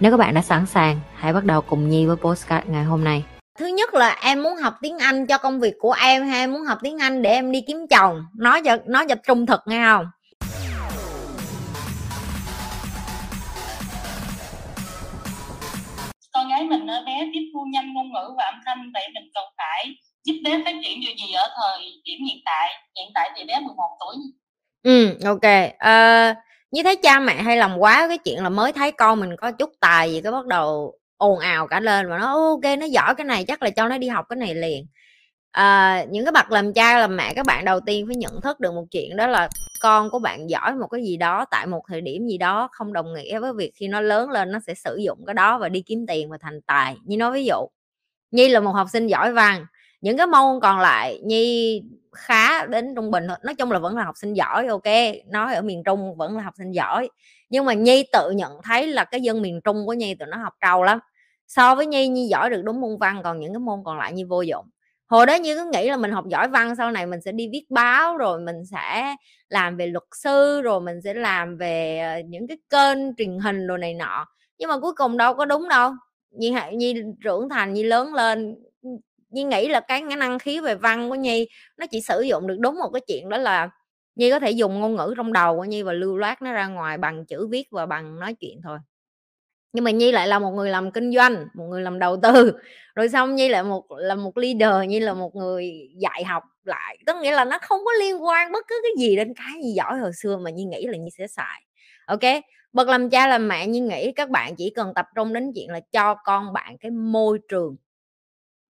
Nếu các bạn đã sẵn sàng, hãy bắt đầu cùng Nhi với postcard ngày hôm nay. thứ nhất là em muốn học tiếng anh cho công việc của em hay em muốn học tiếng anh để em đi kiếm chồng? Nói cho nói cho trung thực nghe không? Con gái mình ở bé tiếp thu nhanh ngôn ngữ và âm thanh vậy mình cần phải giúp bé phát triển điều gì ở thời điểm hiện tại. Hiện tại thì bé 11 tuổi. Ừ ok. Ờ, như thấy cha mẹ hay làm quá cái chuyện là mới thấy con mình có chút tài gì cái bắt đầu ồn ào cả lên và nó ok nó giỏi cái này chắc là cho nó đi học cái này liền. À, những cái bậc làm cha làm mẹ các bạn đầu tiên phải nhận thức được một chuyện đó là con của bạn giỏi một cái gì đó tại một thời điểm gì đó không đồng nghĩa với việc khi nó lớn lên nó sẽ sử dụng cái đó và đi kiếm tiền và thành tài. Như nói ví dụ nhi là một học sinh giỏi văn những cái môn còn lại nhi khá đến trung bình thôi. Nói chung là vẫn là học sinh giỏi, ok, nói ở miền trung vẫn là học sinh giỏi. Nhưng mà nhi tự nhận thấy là cái dân miền trung của nhi tụi nó học trâu lắm. So với nhi nhi giỏi được đúng môn văn, còn những cái môn còn lại nhi vô dụng. Hồi đó như cứ nghĩ là mình học giỏi văn, sau này mình sẽ đi viết báo, rồi mình sẽ làm về luật sư, rồi mình sẽ làm về ờ, những cái kênh truyền hình đồ này nọ. Nhưng mà cuối cùng đâu có đúng đâu. Nhi hạ- nhi trưởng thành, nhi lớn lên nhi nghĩ là cái năng khiếu về văn của nhi, nó chỉ sử dụng được đúng một cái chuyện đó là nhi có thể dùng ngôn ngữ trong đầu của nhi và lưu loát nó ra ngoài bằng chữ viết và bằng nói chuyện thôi. Nhưng mà nhi lại là một người làm kinh doanh, một người làm đầu tư. Rồi xong nhi lại một, là một leader, nhi là một người dạy học lại. Có nghĩa là nó không có liên quan bất cứ cái gì đến cái gì giỏi hồi xưa mà nhi nghĩ là nhi sẽ xài. Ok, bậc làm cha làm mẹ, nhi nghĩ các bạn chỉ cần tập trung đến chuyện là cho con bạn cái môi trường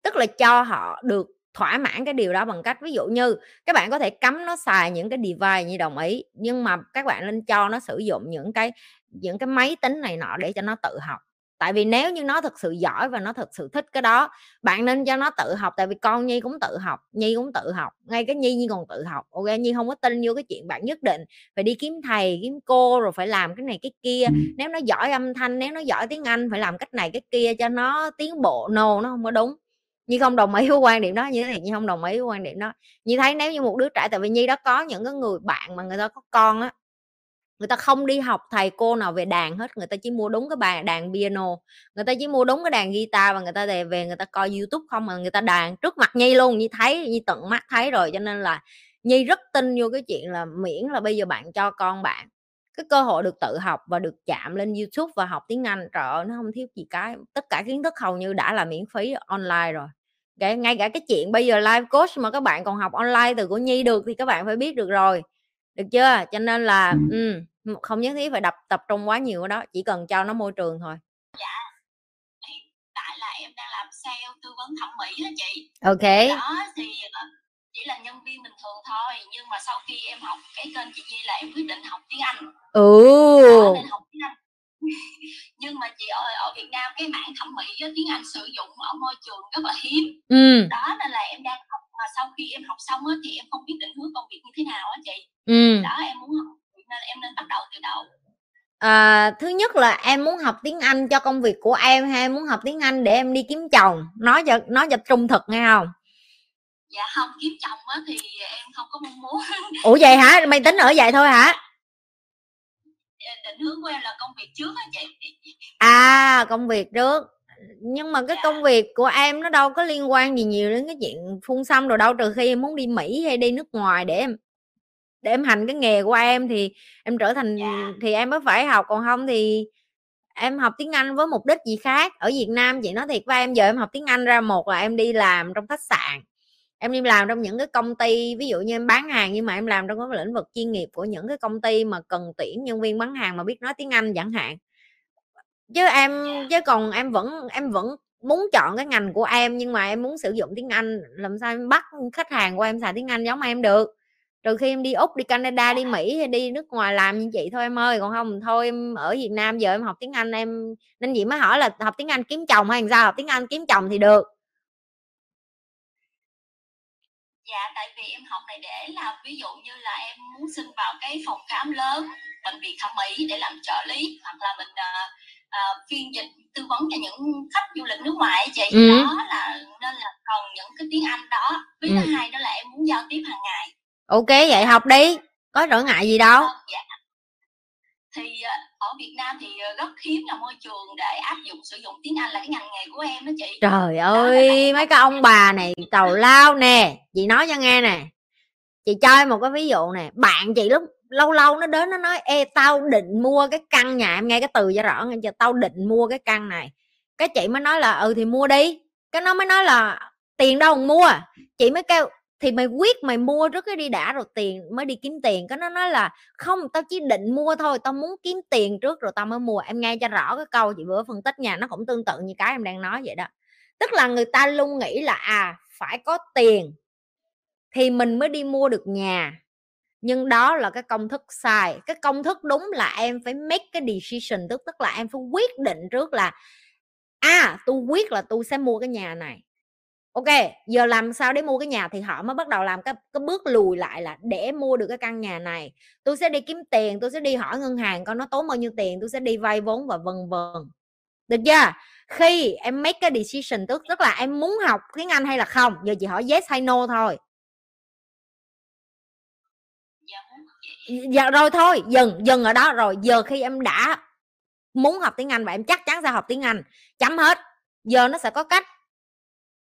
tức là cho họ được thỏa mãn cái điều đó bằng cách ví dụ như các bạn có thể cấm nó xài những cái device như đồng ý nhưng mà các bạn nên cho nó sử dụng những cái những cái máy tính này nọ để cho nó tự học. Tại vì nếu như nó thực sự giỏi và nó thực sự thích cái đó bạn nên cho nó tự học tại vì con nhi cũng tự học nhi cũng tự học ngay cái nhi nhi còn tự học ok? Nhi không có tin vô cái chuyện bạn nhất định phải đi kiếm thầy kiếm cô rồi phải làm cái này cái kia. Nếu nó giỏi âm thanh nếu nó giỏi tiếng anh phải làm cách này cái kia cho nó tiến bộ no nó không có đúng như không đồng ý với quan điểm đó, như thế này, như không đồng ý với quan điểm đó. Như thấy nếu như một đứa trẻ, tại vì Nhi đó có những cái người bạn mà người ta có con á, người ta không đi học thầy cô nào về đàn hết, người ta chỉ mua đúng cái bài đàn piano, người ta chỉ mua đúng cái đàn guitar và người ta về về người ta coi youtube không mà người ta đàn trước mặt nhi luôn. Nhi thấy, nhi tận mắt thấy rồi, cho nên là nhi rất tin vô cái chuyện là miễn là bây giờ bạn cho con bạn cái cơ hội được tự học và được chạm lên youtube và học tiếng anh. Trời ơi nó không thiếu gì cái tất cả kiến thức hầu như đã là miễn phí online rồi. Cái ngay cả cái chuyện bây giờ live coach mà các bạn còn học online từ của nhi được thì các bạn phải biết được rồi được chưa? Cho nên là ừ, không nhất thiết phải đập tập trung quá nhiều ở đó chỉ cần cho nó môi trường thôi. Hiện tại là em đang làm sale tư vấn thẩm mỹ đó chị. Ok. Đó thì ờ, chỉ là nhân viên bình thường thôi nhưng mà sau khi em học cái kênh chị Nhi là em quyết định học tiếng Anh. Ừ. Đó, nên học tiếng Anh. Nhưng mà chị ơi ở Việt Nam cái mảng thẩm mỹ á, tiếng Anh sử dụng ở môi trường rất là hiếm. Ừ. Đó nên là em đang học mà sau khi em học xong á, thì em không biết định hướng công việc như thế nào á chị. Ừ. Đó em muốn học nên em nên bắt đầu từ đầu. À, thứ nhất là em muốn học tiếng Anh cho công việc của em hay em muốn học tiếng Anh để em đi kiếm chồng? Nói cho nói cho trung thực nghe không dạ không kiếm chồng á thì em không có mong muốn. Ủa vậy hả? Mày tính ở vậy thôi hả? Định hướng của em là công việc trước á chị. À công việc trước. Nhưng mà cái Dạ. công việc của em nó đâu có liên quan gì nhiều đến cái chuyện phun xăm rồi đâu. Trừ khi em muốn đi Mỹ hay đi nước ngoài để em để em hành cái nghề của em thì em trở thành Dạ. thì em mới phải học. Còn không thì em học tiếng Anh với mục đích gì khác? Ở Việt Nam chị nói thiệt với em giờ em học tiếng Anh ra một là em đi làm trong khách sạn em đi làm trong những cái công ty ví dụ như em bán hàng nhưng mà em làm trong cái lĩnh vực chuyên nghiệp của những cái công ty mà cần tuyển nhân viên bán hàng mà biết nói tiếng Anh chẳng hạn. Chứ em chứ còn em vẫn em vẫn muốn chọn cái ngành của em nhưng mà em muốn sử dụng tiếng Anh làm sao em bắt khách hàng của em xài tiếng Anh giống em được? Trừ khi em đi úc đi canada đi mỹ hay đi nước ngoài làm như chị thôi em ơi còn không thôi em ở việt nam giờ em học tiếng anh em nên chị mới hỏi là học tiếng anh kiếm chồng hay sao? Học tiếng anh kiếm chồng thì được dạ tại vì em học này để là ví dụ như là em muốn xin vào cái phòng khám lớn bệnh viện thẩm mỹ để làm trợ lý hoặc là mình uh, uh, phiên dịch tư vấn cho những khách du lịch nước ngoài chị ừ. đó là nên là cần những cái tiếng anh đó với ừ. thứ hai đó là em muốn giao tiếp hàng ngày ok vậy học đi có trở ngại gì đâu dạ. thì ờ, ở Việt Nam thì rất hiếm là môi trường để áp dụng sử dụng tiếng Anh là cái ngành nghề của em đó chị. Trời ơi mấy cái ông bà này tàu lao nè chị nói cho nghe nè. Chị cho em một cái ví dụ nè bạn chị lúc lâu lâu nó đến nó nói ê tao định mua cái căn nhà. Em nghe cái từ cho rõ nghe chưa? Tao định mua cái căn này. Cái chị mới nói là ừ thì mua đi. Cái nó mới nói là tiền đâu mua. Chị mới kêu thì mày quyết mày mua trước cái đi đã rồi tiền, mới đi kiếm tiền. Cái nó nói là, không, tao chỉ định mua thôi, tao muốn kiếm tiền trước rồi tao mới mua. Em nghe cho rõ cái câu chị vừa phân tích nha, nó cũng tương tự như cái em đang nói vậy đó. Tức là người ta luôn nghĩ là à phải có tiền thì mình mới đi mua được nhà. Nhưng đó là cái công thức sai. Cái công thức đúng là em phải make cái decision tức tức là em phải quyết định trước là à tôi quyết là tôi sẽ mua cái nhà này ok giờ làm sao để mua cái nhà thì họ mới bắt đầu làm cái, cái bước lùi lại là để mua được cái căn nhà này. Tôi sẽ đi kiếm tiền tôi sẽ đi hỏi ngân hàng coi nó tốn bao nhiêu tiền tôi sẽ đi vay vốn và vân vân. Được chưa? Khi em make cái decision tức tức là em muốn học tiếng anh hay là không giờ chị hỏi yes hay no thôi. Dạ rồi thôi dừng dừng ở đó rồi giờ khi em đã muốn học tiếng anh và em chắc chắn sẽ học tiếng anh chấm hết. Giờ nó sẽ có cách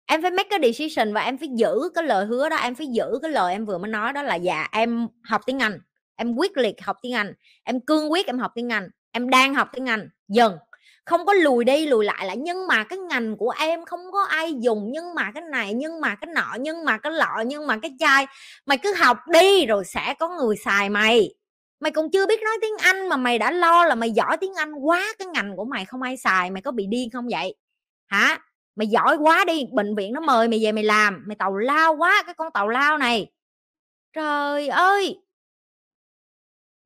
em phải make cái decision và em phải giữ cái lời hứa đó, em phải giữ cái lời em vừa mới nói đó là dạ em học tiếng anh, em quyết liệt học tiếng anh, em cương quyết em học tiếng anh, em đang học tiếng anh, dần. Không có lùi đi lùi lại là, nhưng mà cái ngành của em không có ai dùng, nhưng mà cái này, nhưng mà cái nọ, nhưng mà cái lọ, nhưng mà cái chai, mày cứ học đi rồi sẽ có người xài mày. Mày còn chưa biết nói tiếng anh mà mày đã lo là mày giỏi tiếng anh quá, cái ngành của mày không ai xài, mày có bị điên không vậy? Hả? Mày giỏi quá đi bệnh viện nó mời mày về mày làm mày tàu lao quá cái con tàu lao này. Trời ơi!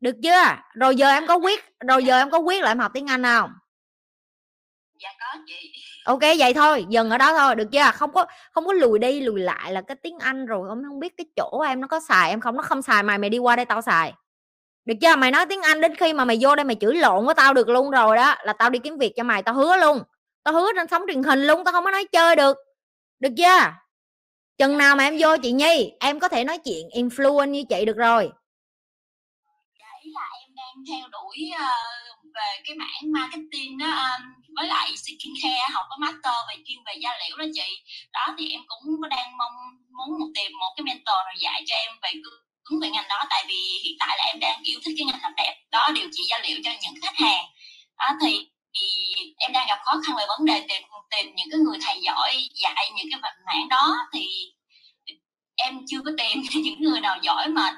Được chưa? Rồi giờ em có quyết rồi giờ em có quyết là em học tiếng anh không? Dạ có chị. Ok vậy thôi dừng ở đó thôi được chưa? Không có không có lùi đi lùi lại là cái tiếng anh rồi ông không biết cái chỗ em nó có xài em không nó không xài mày mày đi qua đây tao xài. Được chưa? Mày nói tiếng anh đến khi mà mày vô đây mày chửi lộn với tao được luôn rồi đó là tao đi kiếm việc cho mày tao hứa luôn tao hứa trên sóng truyền hình luôn, tao không có nói chơi được. Được chưa? Chừng nào mà em vô chị nhi, em có thể nói chuyện influence như chị được rồi. Đấy ý là em đang theo đuổi ờ, về cái mảng marketing đó ờ, với lại skincare, học có master về chuyên về da liễu đó chị. Đó, thì em cũng đang mong, muốn một tìm một cái mentor nào dạy cho em về cứng về ngành đó. Tại vì hiện tại là em đang yêu thích cái ngành làm đẹp. Đó, điều trị da liễu cho những khách hàng. Đó, thì thì em đang gặp khó khăn về vấn đề tìm tìm những cái người thầy giỏi dạy những cái mảng đó. Thì em chưa có tìm những người nào giỏi mà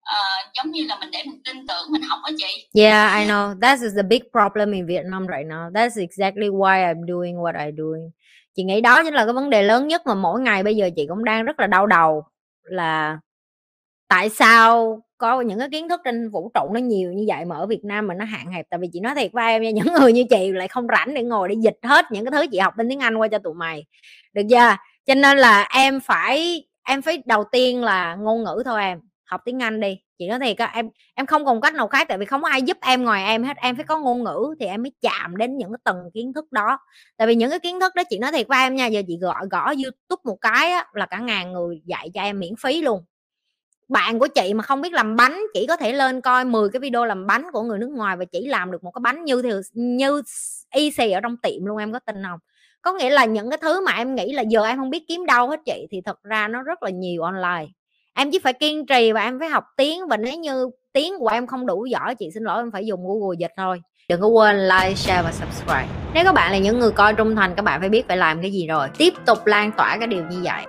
uh, giống như là mình để mình tin tưởng mình học á chị. Yeah I know. That is the big problem in Vietnam right now. That's exactly why I'm doing what I'm doing. Chị nghĩ đó chính là cái vấn đề lớn nhất mà mỗi ngày bây giờ chị cũng đang rất là đau đầu là tại sao có những cái kiến thức trên vũ trụ nó nhiều như vậy mà ở Việt Nam mà nó hạn hẹp tại vì chị nói thiệt với em nha những người như chị lại không rảnh để ngồi để dịch hết những cái thứ chị học bên tiếng Anh qua cho tụi mày. Được chưa? Cho nên là em phải em phải đầu tiên là ngôn ngữ thôi em học tiếng Anh đi. Chị nói thiệt á em em không còn cách nào khác tại vì không có ai giúp em ngoài em hết em phải có ngôn ngữ thì em mới chạm đến những cái tầng kiến thức đó. Tại vì những cái kiến thức đó chị nói thiệt với em nha giờ chị gõ gõ youtube một cái á, là cả ngàn người dạy cho em miễn phí luôn bạn của chị mà không biết làm bánh, chỉ có thể lên coi 10 cái video làm bánh của người nước ngoài và chỉ làm được một cái bánh như thì, như y xì ở trong tiệm luôn, em có tin không? Có nghĩa là những cái thứ mà em nghĩ là giờ em không biết kiếm đâu hết chị, thì thật ra nó rất là nhiều online. Em chỉ phải kiên trì và em phải học tiếng và nếu như tiếng của em không đủ giỏi, chị xin lỗi em phải dùng google dịch thôi. Đừng có quên like, share và subscribe. Nếu các bạn là những người coi trung thành, các bạn phải biết phải làm cái gì rồi. Tiếp tục lan tỏa cái điều như vậy.